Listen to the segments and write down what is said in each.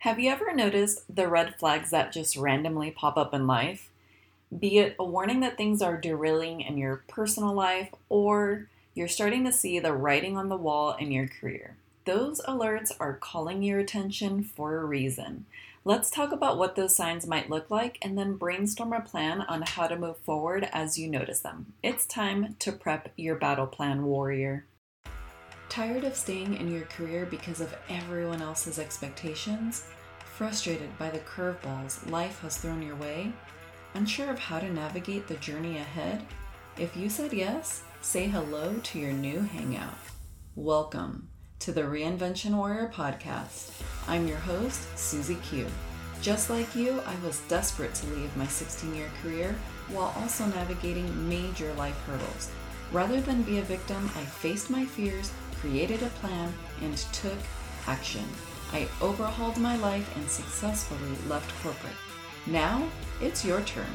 Have you ever noticed the red flags that just randomly pop up in life? Be it a warning that things are derailing in your personal life or you're starting to see the writing on the wall in your career. Those alerts are calling your attention for a reason. Let's talk about what those signs might look like and then brainstorm a plan on how to move forward as you notice them. It's time to prep your battle plan, warrior. Tired of staying in your career because of everyone else's expectations? Frustrated by the curveballs life has thrown your way? Unsure of how to navigate the journey ahead? If you said yes, say hello to your new hangout. Welcome to the Reinvention Warrior podcast. I'm your host, Susie Q. Just like you, I was desperate to leave my 16 year career while also navigating major life hurdles. Rather than be a victim, I faced my fears created a plan, and took action. I overhauled my life and successfully left corporate. Now it's your turn.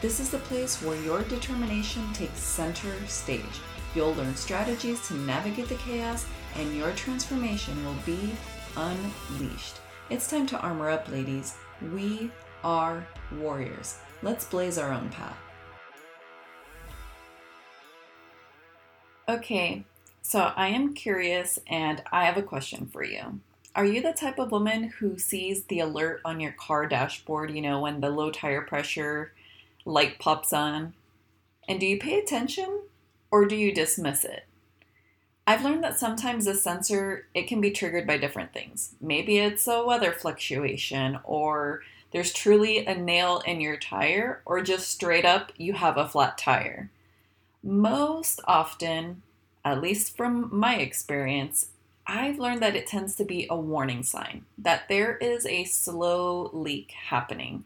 This is the place where your determination takes center stage. You'll learn strategies to navigate the chaos, and your transformation will be unleashed. It's time to armor up, ladies. We are warriors. Let's blaze our own path. Okay, so I am curious and I have a question for you. Are you the type of woman who sees the alert on your car dashboard, you know, when the low tire pressure light pops on? And do you pay attention or do you dismiss it? I've learned that sometimes the sensor it can be triggered by different things. Maybe it's a weather fluctuation or there's truly a nail in your tire or just straight up you have a flat tire. Most often at least from my experience, I've learned that it tends to be a warning sign that there is a slow leak happening.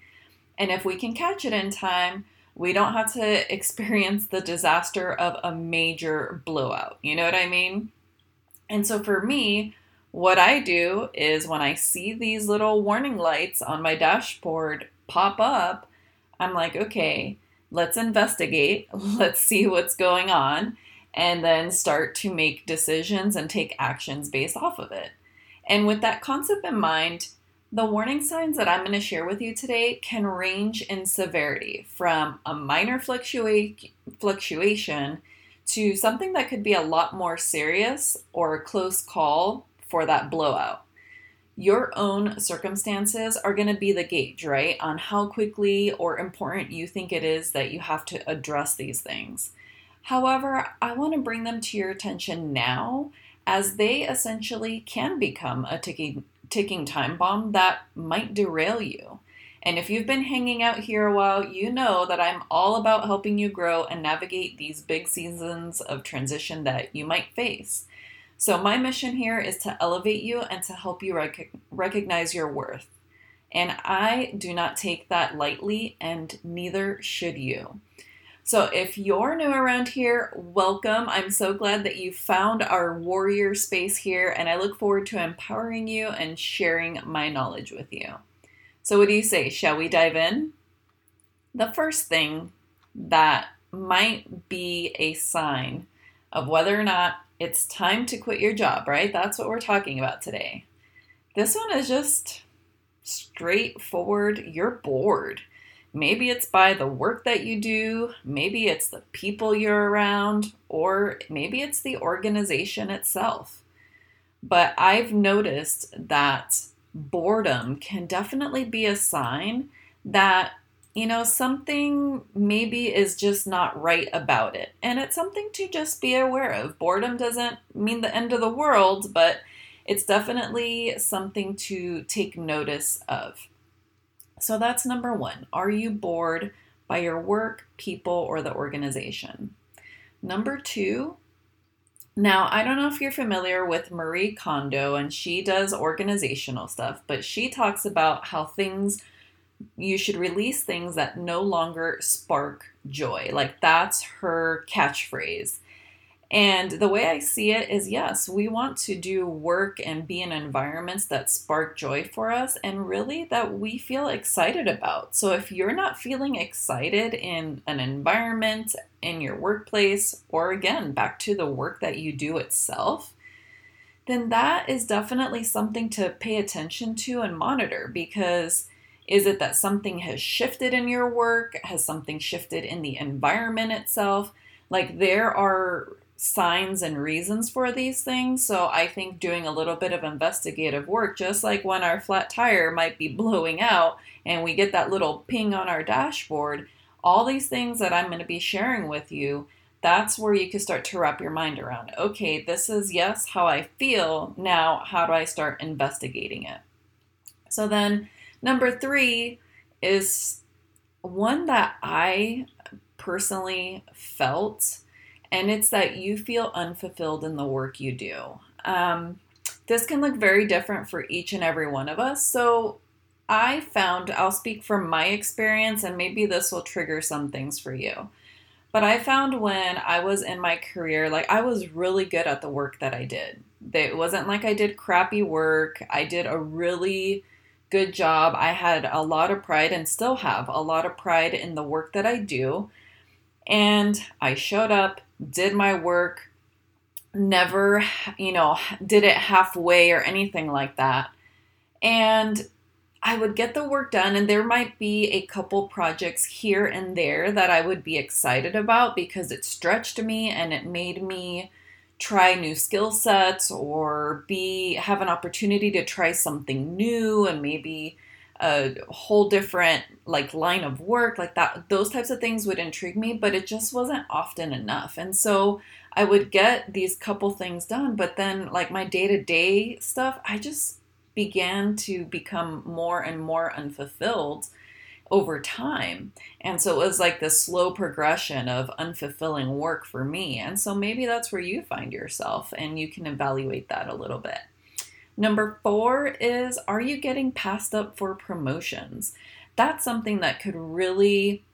And if we can catch it in time, we don't have to experience the disaster of a major blowout. You know what I mean? And so for me, what I do is when I see these little warning lights on my dashboard pop up, I'm like, okay, let's investigate. Let's see what's going on and then start to make decisions and take actions based off of it. And with that concept in mind, the warning signs that I'm going to share with you today can range in severity from a minor fluctua- fluctuation to something that could be a lot more serious or a close call for that blowout. Your own circumstances are going to be the gauge, right, on how quickly or important you think it is that you have to address these things. However, I want to bring them to your attention now as they essentially can become a ticking, ticking time bomb that might derail you. And if you've been hanging out here a while, you know that I'm all about helping you grow and navigate these big seasons of transition that you might face. So, my mission here is to elevate you and to help you rec- recognize your worth. And I do not take that lightly, and neither should you. So, if you're new around here, welcome. I'm so glad that you found our warrior space here, and I look forward to empowering you and sharing my knowledge with you. So, what do you say? Shall we dive in? The first thing that might be a sign of whether or not it's time to quit your job, right? That's what we're talking about today. This one is just straightforward. You're bored. Maybe it's by the work that you do, maybe it's the people you're around, or maybe it's the organization itself. But I've noticed that boredom can definitely be a sign that, you know, something maybe is just not right about it. And it's something to just be aware of. Boredom doesn't mean the end of the world, but it's definitely something to take notice of. So that's number one. Are you bored by your work, people, or the organization? Number two, now I don't know if you're familiar with Marie Kondo and she does organizational stuff, but she talks about how things you should release things that no longer spark joy. Like that's her catchphrase. And the way I see it is yes, we want to do work and be in environments that spark joy for us and really that we feel excited about. So if you're not feeling excited in an environment, in your workplace, or again, back to the work that you do itself, then that is definitely something to pay attention to and monitor because is it that something has shifted in your work? Has something shifted in the environment itself? Like there are signs and reasons for these things. So I think doing a little bit of investigative work, just like when our flat tire might be blowing out and we get that little ping on our dashboard, all these things that I'm going to be sharing with you, that's where you can start to wrap your mind around. Okay, this is yes, how I feel. Now, how do I start investigating it? So then Number three is one that I personally felt, and it's that you feel unfulfilled in the work you do. Um, this can look very different for each and every one of us. So I found, I'll speak from my experience, and maybe this will trigger some things for you. But I found when I was in my career, like I was really good at the work that I did. It wasn't like I did crappy work. I did a really good job. I had a lot of pride and still have a lot of pride in the work that I do. And I showed up, did my work, never, you know, did it halfway or anything like that. And I would get the work done, and there might be a couple projects here and there that I would be excited about because it stretched me and it made me try new skill sets or be have an opportunity to try something new and maybe a whole different like line of work like that those types of things would intrigue me but it just wasn't often enough and so i would get these couple things done but then like my day-to-day stuff i just began to become more and more unfulfilled over time. And so it was like this slow progression of unfulfilling work for me. And so maybe that's where you find yourself and you can evaluate that a little bit. Number four is Are you getting passed up for promotions? That's something that could really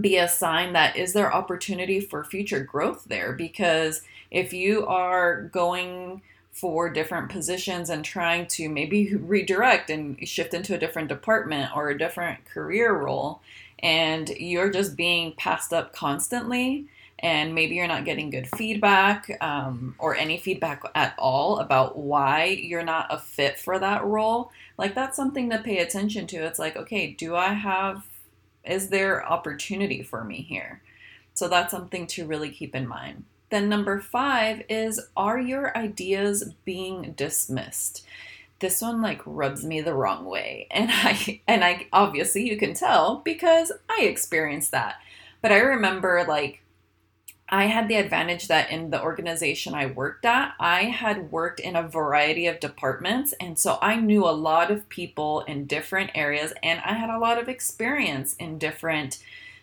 be a sign that is there opportunity for future growth there because if you are going for different positions and trying to maybe redirect and shift into a different department or a different career role and you're just being passed up constantly and maybe you're not getting good feedback um, or any feedback at all about why you're not a fit for that role like that's something to pay attention to it's like okay do i have is there opportunity for me here so that's something to really keep in mind then, number five is Are your ideas being dismissed? This one like rubs me the wrong way. And I, and I obviously you can tell because I experienced that. But I remember like I had the advantage that in the organization I worked at, I had worked in a variety of departments. And so I knew a lot of people in different areas and I had a lot of experience in different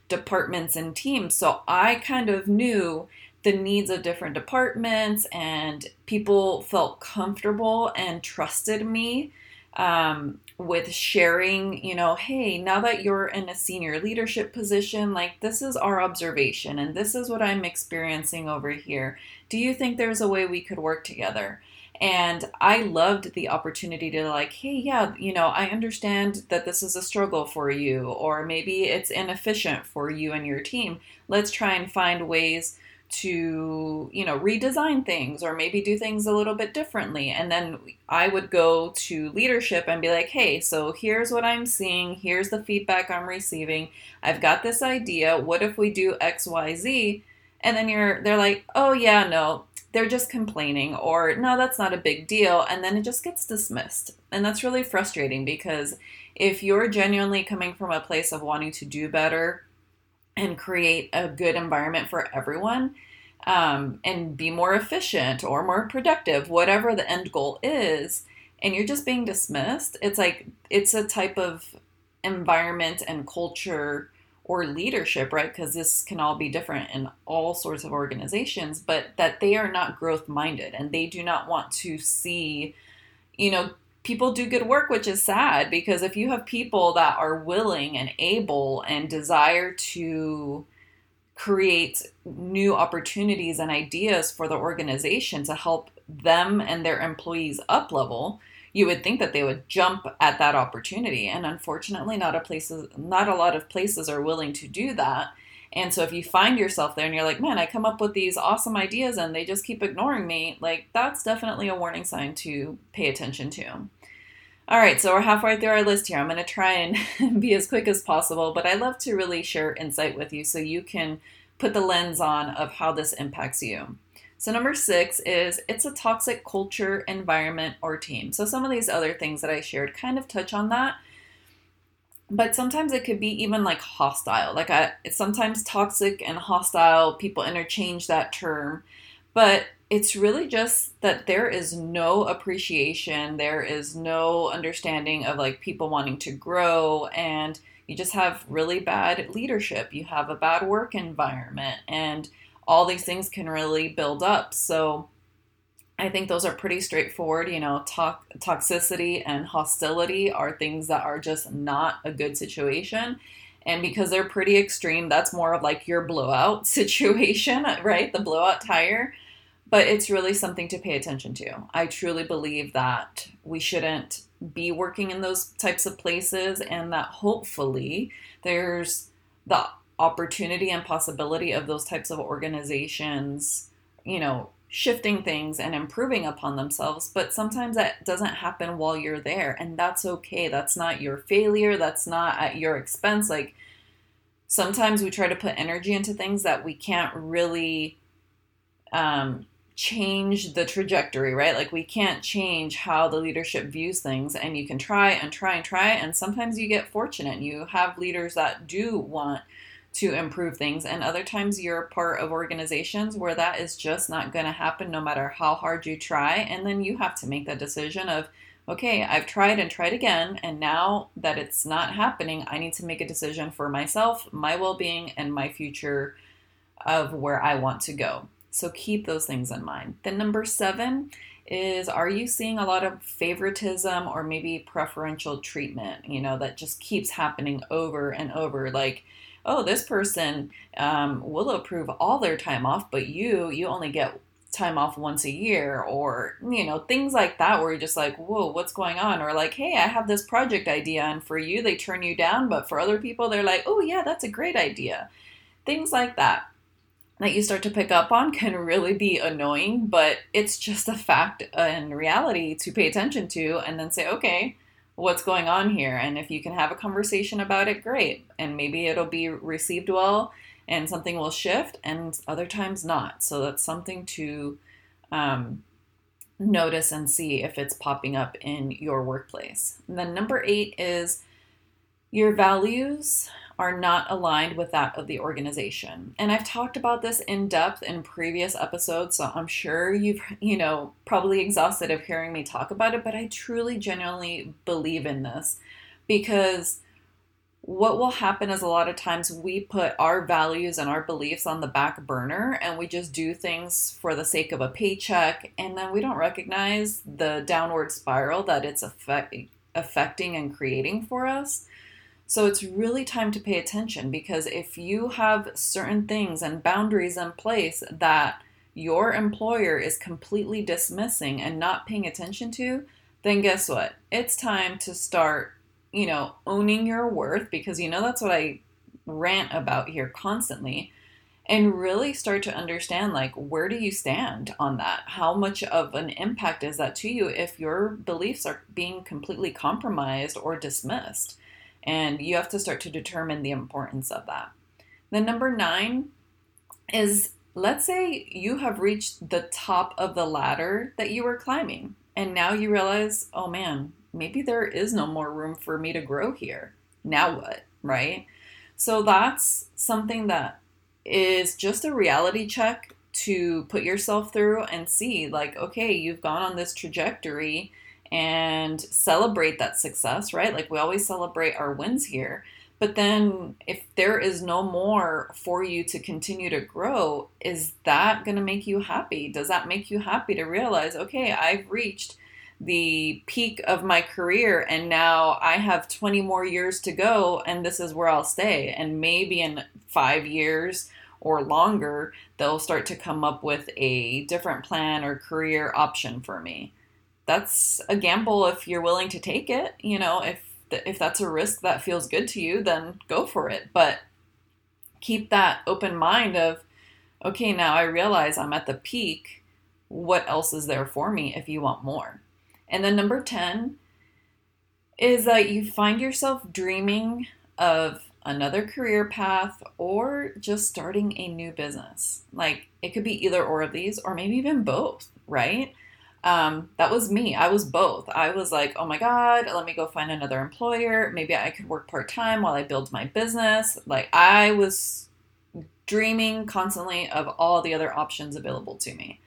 departments and teams. So I kind of knew the needs of different departments, and people felt comfortable and trusted me um, with sharing, you know, hey, now that you're in a senior leadership position, like this is our observation and this is what I'm experiencing over here. Do you think there's a way we could work together? And I loved the opportunity to, like, hey, yeah, you know, I understand that this is a struggle for you, or maybe it's inefficient for you and your team. Let's try and find ways to you know redesign things or maybe do things a little bit differently. And then i would go to leadership and be like hey so here's what i'm seeing. Here's the feedback i'm receiving. I've got this idea. What if we do xyz and then you're they're like oh yeah no. They're just complaining or no that's not a big deal. And then it just gets dismissed. And that's really frustrating because if you're genuinely coming from a place of wanting to do better and create a good environment for everyone um, and be more efficient or more productive, whatever the end goal is, and you're just being dismissed, it's like it's a type of environment and culture or leadership, right? Because this can all be different in all sorts of organizations, but that they are not growth minded and they do not want to see, you know, people do good work, which is sad because if you have people that are willing and able and desire to create new opportunities and ideas for the organization to help them and their employees up level, you would think that they would jump at that opportunity. And unfortunately, not a places not a lot of places are willing to do that. And so if you find yourself there and you're like, man, I come up with these awesome ideas and they just keep ignoring me, like that's definitely a warning sign to pay attention to. All right, so we're halfway through our list here. I'm going to try and be as quick as possible, but I love to really share insight with you so you can put the lens on of how this impacts you. So, number six is it's a toxic culture, environment, or team. So, some of these other things that I shared kind of touch on that, but sometimes it could be even like hostile. Like I, sometimes toxic and hostile. People interchange that term, but it's really just that there is no appreciation, there is no understanding of like people wanting to grow, and you just have really bad leadership. You have a bad work environment, and all these things can really build up. So I think those are pretty straightforward. You know, to- toxicity and hostility are things that are just not a good situation. And because they're pretty extreme, that's more of like your blowout situation, right? The blowout tire. But it's really something to pay attention to. I truly believe that we shouldn't be working in those types of places and that hopefully there's the opportunity and possibility of those types of organizations, you know, shifting things and improving upon themselves, but sometimes that doesn't happen while you're there, and that's okay. That's not your failure, that's not at your expense. Like sometimes we try to put energy into things that we can't really um, change the trajectory, right? Like we can't change how the leadership views things, and you can try and try and try, and sometimes you get fortunate. and You have leaders that do want to improve things. And other times you're part of organizations where that is just not going to happen no matter how hard you try. And then you have to make that decision of, okay, I've tried and tried again. And now that it's not happening, I need to make a decision for myself, my well being, and my future of where I want to go. So keep those things in mind. Then, number seven is are you seeing a lot of favoritism or maybe preferential treatment, you know, that just keeps happening over and over? Like, oh, this person um, will approve all their time off, but you, you only get time off once a year or you know things like that where you're just like whoa what's going on? Or like hey i have this project idea and for you they turn you down but for other people they're like oh yeah that's a great idea. Things like that that you start to pick up on can really be annoying but it's just a fact and reality to pay attention to and then say okay what's going on here. And if you can have a conversation about it, great. And maybe it'll be received well and something will shift, and other times not. So that's something to um, notice and see if it's popping up in your workplace. And then number eight is your values are not aligned with that of the organization. And I've talked about this in depth in previous episodes, so I'm sure you've, you know, probably exhausted of hearing me talk about it, but I truly genuinely believe in this because what will happen is a lot of times we put our values and our beliefs on the back burner and we just do things for the sake of a paycheck and then we don't recognize the downward spiral that it's affect, affecting and creating for us. So it's really time to pay attention because if you have certain things and boundaries in place that your employer is completely dismissing and not paying attention to, then guess what? It's time to start, you know, owning your worth because you know that's what I rant about here constantly and really start to understand like where do you stand on that how much of an impact is that to you if your beliefs are being completely compromised or dismissed and you have to start to determine the importance of that. Then, number nine is let's say you have reached the top of the ladder that you were climbing, and now you realize, oh man, maybe there is no more room for me to grow here. Now what? Right? So, that's something that is just a reality check to put yourself through and see like okay you've gone on this trajectory and celebrate that success, right? Like we always celebrate our wins here. But then if there is no more for you to continue to grow, is that going to make you happy? Does that make you happy to realize, okay, I've reached the peak of my career and now I have 20 more years to go and this is where I'll stay. And maybe in five years or longer, they'll start to come up with a different plan or career option for me that's a gamble if you're willing to take it. You know, if if that's a risk that feels good to you, then go for it. But keep that open mind of, okay, now I realize I'm at the peak. What else is there for me if you want more? And then number 10 is that you find yourself dreaming of another career path or just starting a new business. Like it could be either or of these, or maybe even both, right? Um, that was me. I was both. I was like, oh my God, let me go find another employer. Maybe I could work part time while I build my business. Like I was dreaming constantly of all the other options available to me.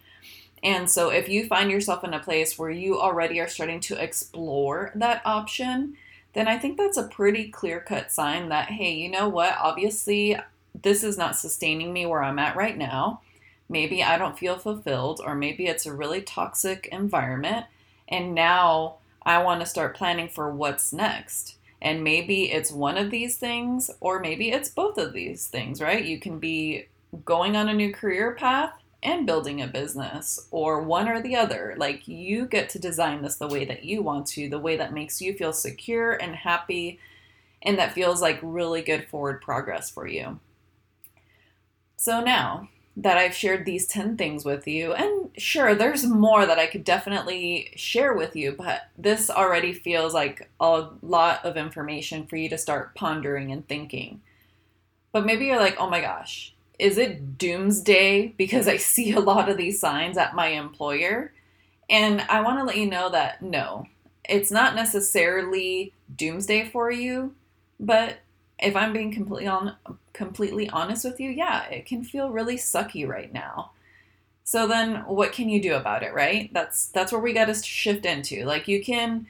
And so if you find yourself in a place where you already are starting to explore that option, then I think that's a pretty clear cut sign that, hey, you know what? Obviously, this is not sustaining me where I'm at right now. Maybe I don't feel fulfilled, or maybe it's a really toxic environment. And now I want to start planning for what's next. And maybe it's one of these things, or maybe it's both of these things, right? You can be going on a new career path and building a business or one or the other. Like you get to design this the way that you want to, the way that makes you feel secure and happy and that feels like really good forward progress for you. So now that I've shared these 10 things with you, and sure, there's more that I could definitely share with you, but this already feels like a lot of information for you to start pondering and thinking. But maybe you're like, oh my gosh, is it doomsday because I see a lot of these signs at my employer? And I want to let you know that no, it's not necessarily doomsday for you, but if I'm being completely on completely honest with you, yeah, it can feel really sucky right now. So then what can you do about it, right? That's that's where we got to shift into. Like you can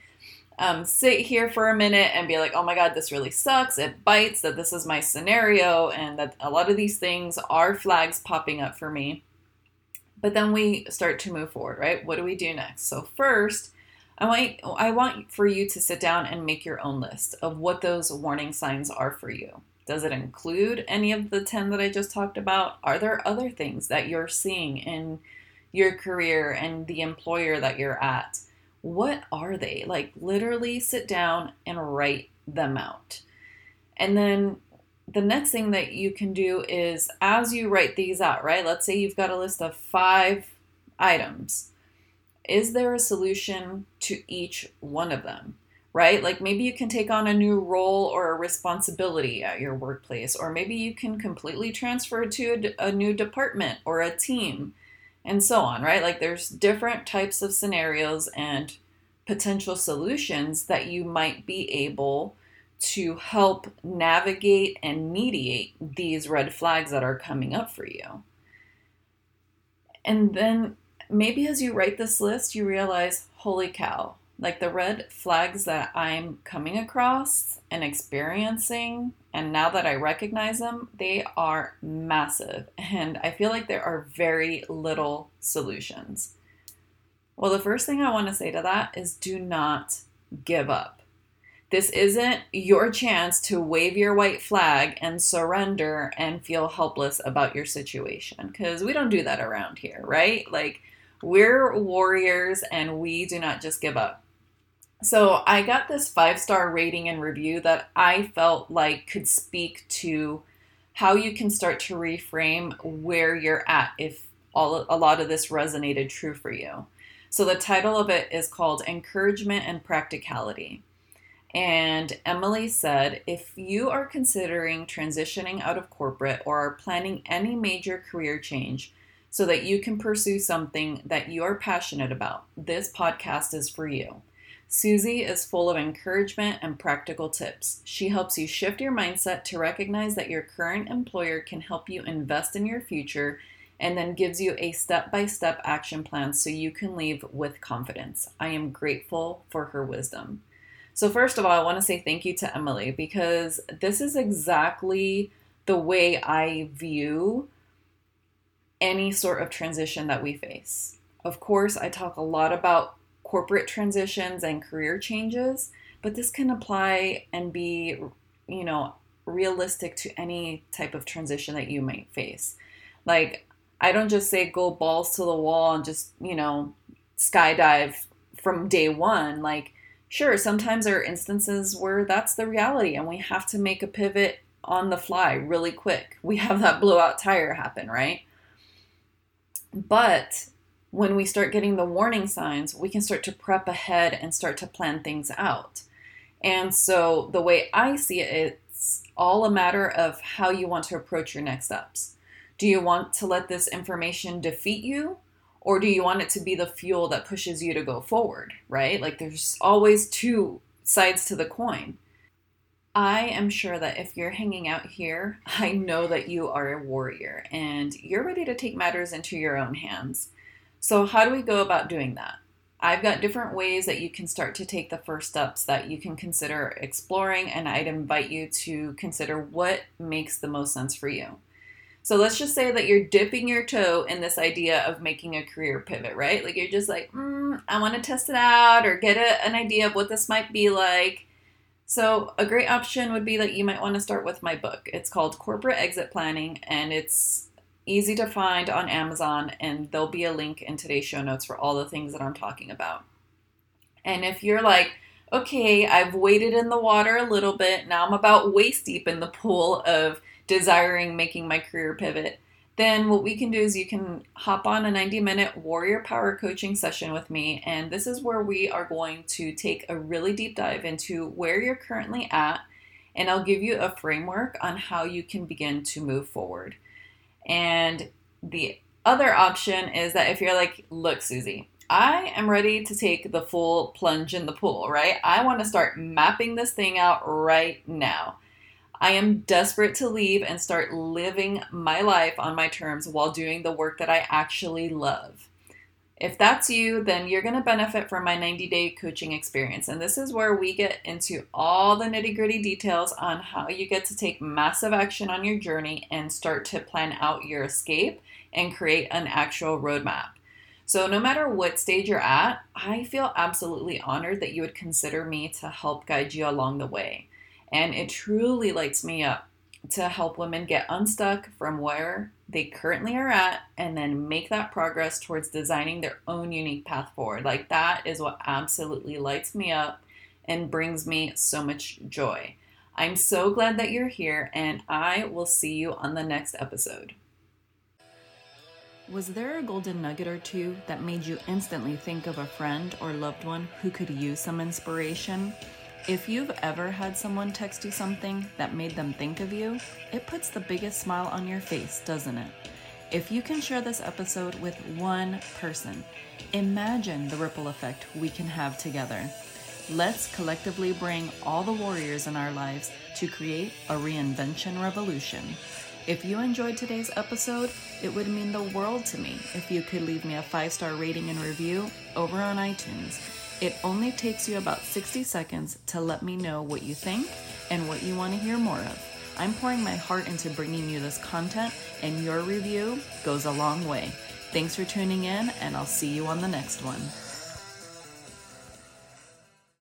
um, sit here for a minute and be like, oh my God, this really sucks. It bites that this is my scenario and that a lot of these things are flags popping up for me. But then we start to move forward, right? What do we do next? So, first, I want, I want for you to sit down and make your own list of what those warning signs are for you. Does it include any of the 10 that I just talked about? Are there other things that you're seeing in your career and the employer that you're at? what are they? Like, literally sit down and write them out. And then the next thing that you can do is as you write these out, right? Let's say you've got a list of five items. Is there a solution to each one of them? Right? Like maybe you can take on a new role or a responsibility at your workplace, or maybe you can completely transfer to a, new department or a team and so on, right? Like there's different types of scenarios and potential solutions that you might be able to help navigate and mediate these red flags that are coming up for you. And then maybe as you write this list, you realize, holy cow, like the red flags that I'm coming across and experiencing, and now that I recognize them, they are massive. And I feel like there are very little solutions. Well, the first thing I want to say to that is do not give up. This isn't your chance to wave your white flag and surrender and feel helpless about your situation because we don't do that around here, right? Like, we're warriors and we do not just give up. So I got this five star rating and review that I felt like could speak to how you can start to reframe where you're at if all a lot of this resonated true for you. So the title of it is called Encouragement and Practicality. And Emily said, if you are considering transitioning out of corporate or are planning any major career change so that you can pursue something that you are passionate about, this podcast is for you. Susie is full of encouragement and practical tips. She helps you shift your mindset to recognize that your current employer can help you invest in your future and then gives you a step by step action plan so you can leave with confidence. I am grateful for her wisdom. So, first of all, I want to say thank you to Emily because this is exactly the way I view any sort of transition that we face. Of course, I talk a lot about corporate transitions and career changes, but this can apply and be, you know, realistic to any type of transition that you might face. Like, I don't just say go balls to the wall and just, you know, skydive from day one. Like, sure, sometimes there are instances where that's the reality and we have to make a pivot on the fly really quick. We have that blowout tire happen, right? But when we start getting the warning signs, we can start to prep ahead and start to plan things out. And so the way I see it, it's all a matter of how you want to approach your next steps. Do you want to let this information defeat you? Or do you want it to be the fuel that pushes you to go forward, right? Like there's always two sides to the coin. I am sure that if you're hanging out here, I know that you are a warrior and you're ready to take matters into your own hands. So, how do we go about doing that? I've got different ways that you can start to take the first steps that you can consider exploring, and I'd invite you to consider what makes the most sense for you. So let's just say that you're dipping your toe in this idea of making a career pivot, right? Like you're just like, mm, I want to test it out or get a, an idea of what this might be like. So, a great option would be that you might want to start with my book. It's called Corporate Exit Planning and it's easy to find on Amazon, and there'll be a link in today's show notes for all the things that I'm talking about. And if you're like, okay, I've waded in the water a little bit, now I'm about waist deep in the pool of desiring making my career pivot, then what we can do is you can hop on a 90 minute warrior power coaching session with me. And this is where we are going to take a really deep dive into where you're currently at. And I'll give you a framework on how you can begin to move forward. And the other option is that if you're like, look, Susie, I am ready to take the full plunge in the pool, right? I want to start mapping this thing out right now. I am desperate to leave and start living my life on my terms while doing the work that I actually love. If that's you, then you're going to benefit from my 90 day coaching experience. And this is where we get into all the nitty gritty details on how you get to take massive action on your journey and start to plan out your escape and create an actual roadmap. So, no matter what stage you're at, I feel absolutely honored that you would consider me to help guide you along the way. And it truly lights me up to help women get unstuck from where they currently are at and then make that progress towards designing their own unique path forward. Like that is what absolutely lights me up and brings me so much joy. I'm so glad that you're here and I will see you on the next episode. Was there a golden nugget or two that made you instantly think of a friend or loved one who could use some inspiration? If you've ever had someone text you something that made them think of you, it puts the biggest smile on your face, doesn't it? If you can share this episode with one person, imagine the ripple effect we can have together. Let's collectively bring all the warriors in our lives to create a reinvention revolution. If you enjoyed today's episode, it would mean the world to me if you could leave me a five star rating and review over on iTunes. It only takes you about 60 seconds to let me know what you think and what you want to hear more of. I'm pouring my heart into bringing you this content, and your review goes a long way. Thanks for tuning in, and I'll see you on the next one.